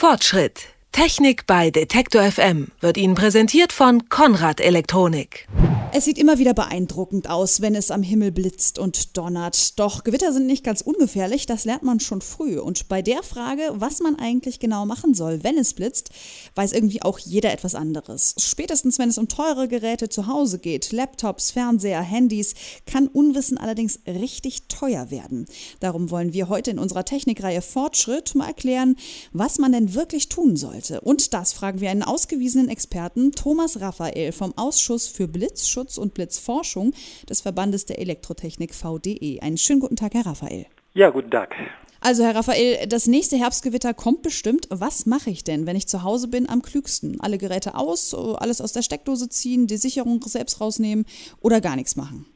Fortschritt. Technik bei Detektor FM wird Ihnen präsentiert von Konrad Elektronik. Es sieht immer wieder beeindruckend aus, wenn es am Himmel blitzt und donnert. Doch Gewitter sind nicht ganz ungefährlich, das lernt man schon früh. Und bei der Frage, was man eigentlich genau machen soll, wenn es blitzt, weiß irgendwie auch jeder etwas anderes. Spätestens, wenn es um teure Geräte zu Hause geht, Laptops, Fernseher, Handys, kann Unwissen allerdings richtig teuer werden. Darum wollen wir heute in unserer Technikreihe Fortschritt mal erklären, was man denn wirklich tun sollte. Und das fragen wir einen ausgewiesenen Experten, Thomas Raphael vom Ausschuss für Blitzschutz Blitzschutz und Blitzforschung des Verbandes der Elektrotechnik VDE. Einen schönen guten Tag, Herr Raphael. Ja, guten Tag. Also, Herr Raphael, das nächste Herbstgewitter kommt bestimmt. Was mache ich denn, wenn ich zu Hause bin, am klügsten? Alle Geräte aus, alles aus der Steckdose ziehen, die Sicherung selbst rausnehmen oder gar nichts machen?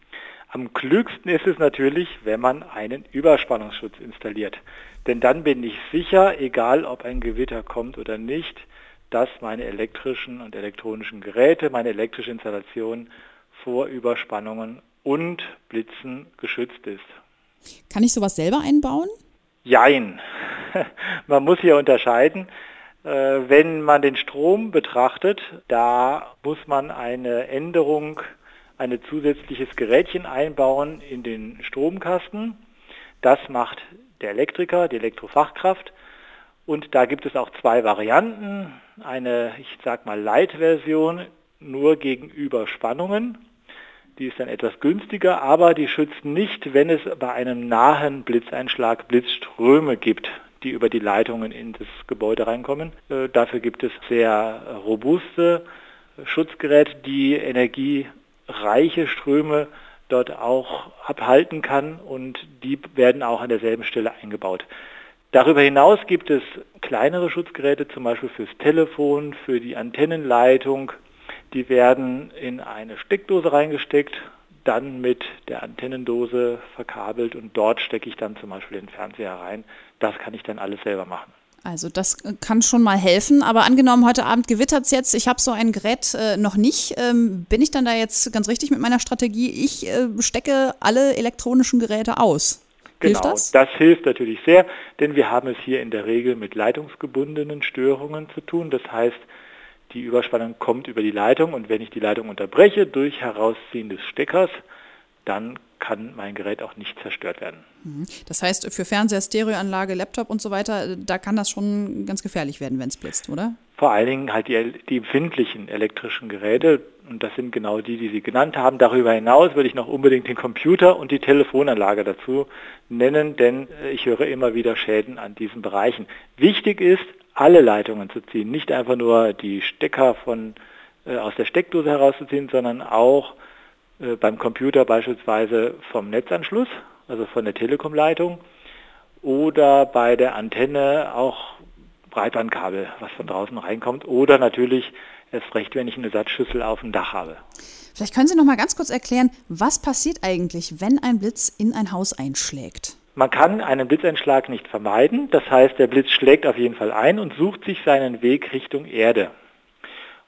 Am klügsten ist es natürlich, wenn man einen Überspannungsschutz installiert. Denn dann bin ich sicher, egal ob ein Gewitter kommt oder nicht, dass meine elektrischen und elektronischen Geräte, meine elektrische Installation vor Überspannungen und Blitzen geschützt ist. Kann ich sowas selber einbauen? Jein. Man muss hier unterscheiden. Äh, wenn man den Strom betrachtet, da muss man eine Änderung, ein zusätzliches Gerätchen einbauen in den Stromkasten. Das macht der Elektriker, die Elektrofachkraft. Und da gibt es auch zwei Varianten. Eine, ich sag mal, Light-Version nur gegen Überspannungen die ist dann etwas günstiger, aber die schützt nicht, wenn es bei einem nahen Blitzeinschlag Blitzströme gibt, die über die Leitungen in das Gebäude reinkommen. Äh, dafür gibt es sehr robuste Schutzgeräte, die energiereiche Ströme dort auch abhalten kann und die werden auch an derselben Stelle eingebaut. Darüber hinaus gibt es kleinere Schutzgeräte, zum Beispiel fürs Telefon, für die Antennenleitung, die werden in eine Steckdose reingesteckt, dann mit der Antennendose verkabelt und dort stecke ich dann zum Beispiel den Fernseher rein. Das kann ich dann alles selber machen. Also das kann schon mal helfen, aber angenommen, heute Abend gewittert es jetzt, ich habe so ein Gerät äh, noch nicht, ähm, bin ich dann da jetzt ganz richtig mit meiner Strategie, ich äh, stecke alle elektronischen Geräte aus? Genau, hilft das? das hilft natürlich sehr, denn wir haben es hier in der Regel mit leitungsgebundenen Störungen zu tun. Das heißt, die Überspannung kommt über die Leitung und wenn ich die Leitung unterbreche durch Herausziehen des Steckers, dann kann mein Gerät auch nicht zerstört werden. Mhm. Das heißt, für Fernseher, Stereoanlage, Laptop und so weiter, da kann das schon ganz gefährlich werden, wenn es blitzt, oder? Vor allen Dingen halt die, die empfindlichen elektrischen Geräte, und das sind genau die, die Sie genannt haben. Darüber hinaus würde ich noch unbedingt den Computer und die Telefonanlage dazu nennen, denn äh, ich höre immer wieder Schäden an diesen Bereichen. Wichtig ist, alle Leitungen zu ziehen, nicht einfach nur die Stecker von, äh, aus der Steckdose herauszuziehen, sondern auch äh, beim Computer beispielsweise vom Netzanschluss, also von der Telekomleitung oder bei der Antenne auch Breitbandkabel, was von draußen reinkommt oder natürlich erst recht, wenn ich eine Satzschüssel auf dem Dach habe. Vielleicht können Sie noch mal ganz kurz erklären, was passiert eigentlich, wenn ein Blitz in ein Haus einschlägt? Man kann einen Blitzeinschlag nicht vermeiden, das heißt, der Blitz schlägt auf jeden Fall ein und sucht sich seinen Weg Richtung Erde.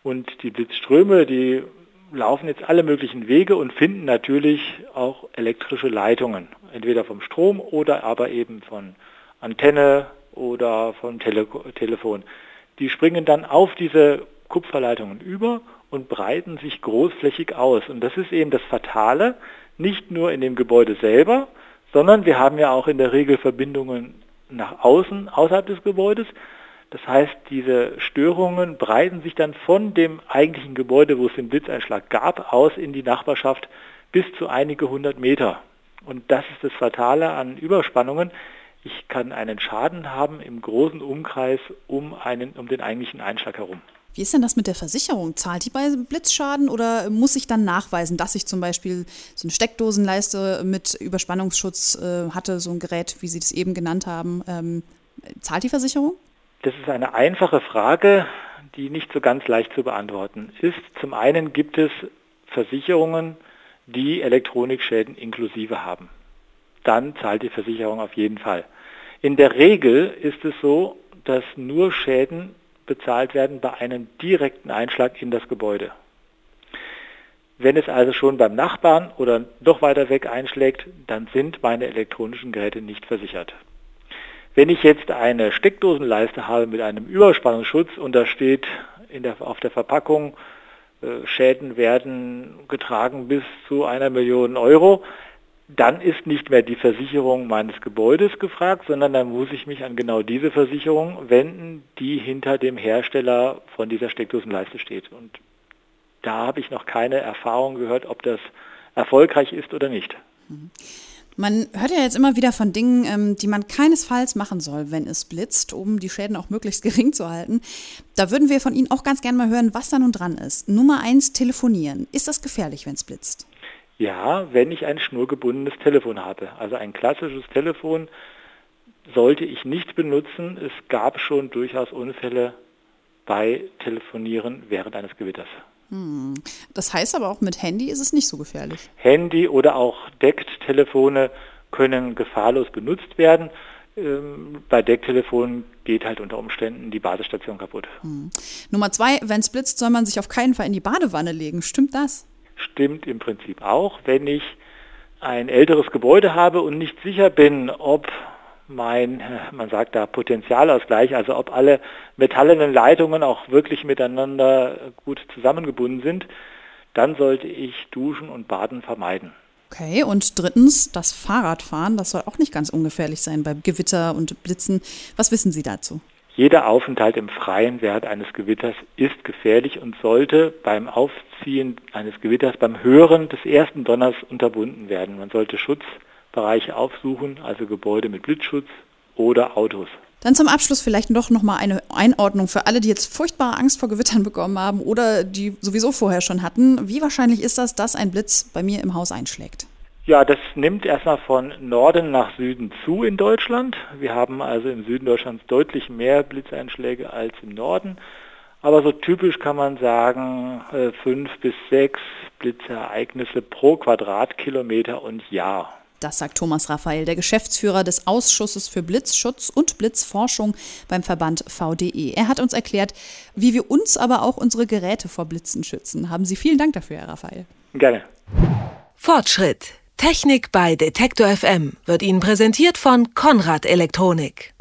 Und die Blitzströme, die laufen jetzt alle möglichen Wege und finden natürlich auch elektrische Leitungen, entweder vom Strom oder aber eben von Antenne oder vom Tele Telefon. Die springen dann auf diese Kupferleitungen über und breiten sich großflächig aus. Und das ist eben das Fatale, nicht nur in dem Gebäude selber, sondern wir haben ja auch in der Regel Verbindungen nach außen, außerhalb des Gebäudes. Das heißt, diese Störungen breiten sich dann von dem eigentlichen Gebäude, wo es den Blitzeinschlag gab, aus in die Nachbarschaft bis zu einige hundert Meter. Und das ist das Fatale an Überspannungen. Ich kann einen Schaden haben im großen Umkreis um, einen, um den eigentlichen Einschlag herum. Wie ist denn das mit der Versicherung? Zahlt die bei Blitzschaden oder muss ich dann nachweisen, dass ich zum Beispiel so eine Steckdosenleiste mit Überspannungsschutz äh, hatte, so ein Gerät, wie Sie das eben genannt haben? Ähm, zahlt die Versicherung? Das ist eine einfache Frage, die nicht so ganz leicht zu beantworten ist. Zum einen gibt es Versicherungen, die Elektronikschäden inklusive haben. Dann zahlt die Versicherung auf jeden Fall. In der Regel ist es so, dass nur Schäden bezahlt werden bei einem direkten Einschlag in das Gebäude. Wenn es also schon beim Nachbarn oder noch weiter weg einschlägt, dann sind meine elektronischen Geräte nicht versichert. Wenn ich jetzt eine Steckdosenleiste habe mit einem Überspannungsschutz und da steht der, auf der Verpackung, äh, Schäden werden getragen bis zu einer Million Euro, dann ist nicht mehr die Versicherung meines Gebäudes gefragt, sondern dann muss ich mich an genau diese Versicherung wenden, die hinter dem Hersteller von dieser Steckdosenleiste steht. Und da habe ich noch keine Erfahrung gehört, ob das erfolgreich ist oder nicht. Man hört ja jetzt immer wieder von Dingen, ähm, die man keinesfalls machen soll, wenn es blitzt, um die Schäden auch möglichst gering zu halten. Da würden wir von Ihnen auch ganz gerne mal hören, was da nun dran ist. Nummer eins, telefonieren. Ist das gefährlich, wenn es blitzt? Ja, wenn ich ein schnurgebundenes Telefon habe. Also ein klassisches Telefon sollte ich nicht benutzen. Es gab schon durchaus Unfälle bei Telefonieren während eines Gewitters. Hm. Das heißt aber auch mit Handy ist es nicht so gefährlich. Handy oder auch Decktelefone können gefahrlos benutzt werden. Ähm, bei Decktelefonen geht halt unter Umständen die Badestation kaputt. Hm. Nummer zwei, wenn es blitzt, soll man sich auf keinen Fall in die Badewanne legen. Stimmt das? stimmt im Prinzip auch. Wenn ich ein älteres Gebäude habe und nicht sicher bin, ob mein, man sagt da Potentialausgleich, also ob alle metallenen Leitungen auch wirklich miteinander gut zusammengebunden sind, dann sollte ich Duschen und Baden vermeiden. Okay, und drittens, das Fahrradfahren, das soll auch nicht ganz ungefährlich sein bei Gewitter und Blitzen. Was wissen Sie dazu? Jeder Aufenthalt im Freien während eines Gewitters ist gefährlich und sollte beim Aufziehen eines Gewitters, beim Hören des ersten Donners unterbunden werden. Man sollte Schutzbereiche aufsuchen, also Gebäude mit Blitzschutz oder Autos. Dann zum Abschluss vielleicht doch nochmal eine Einordnung für alle, die jetzt furchtbare Angst vor Gewittern bekommen haben oder die sowieso vorher schon hatten. Wie wahrscheinlich ist das, dass ein Blitz bei mir im Haus einschlägt? Ja, das nimmt erstmal von Norden nach Süden zu in Deutschland. Wir haben also im Süden Deutschlands deutlich mehr Blitzeinschläge als im Norden. Aber so typisch kann man sagen, äh, fünf bis sechs Blitzereignisse pro Quadratkilometer und Jahr. Das sagt Thomas Raphael, der Geschäftsführer des Ausschusses für Blitzschutz und Blitzforschung beim Verband VDE. Er hat uns erklärt, wie wir uns, aber auch unsere Geräte vor Blitzen schützen. Haben Sie vielen Dank dafür, Herr Raphael. Gerne. Fortschritt. Technik bei Detektor FM wird Ihnen präsentiert von Konrad Elektronik.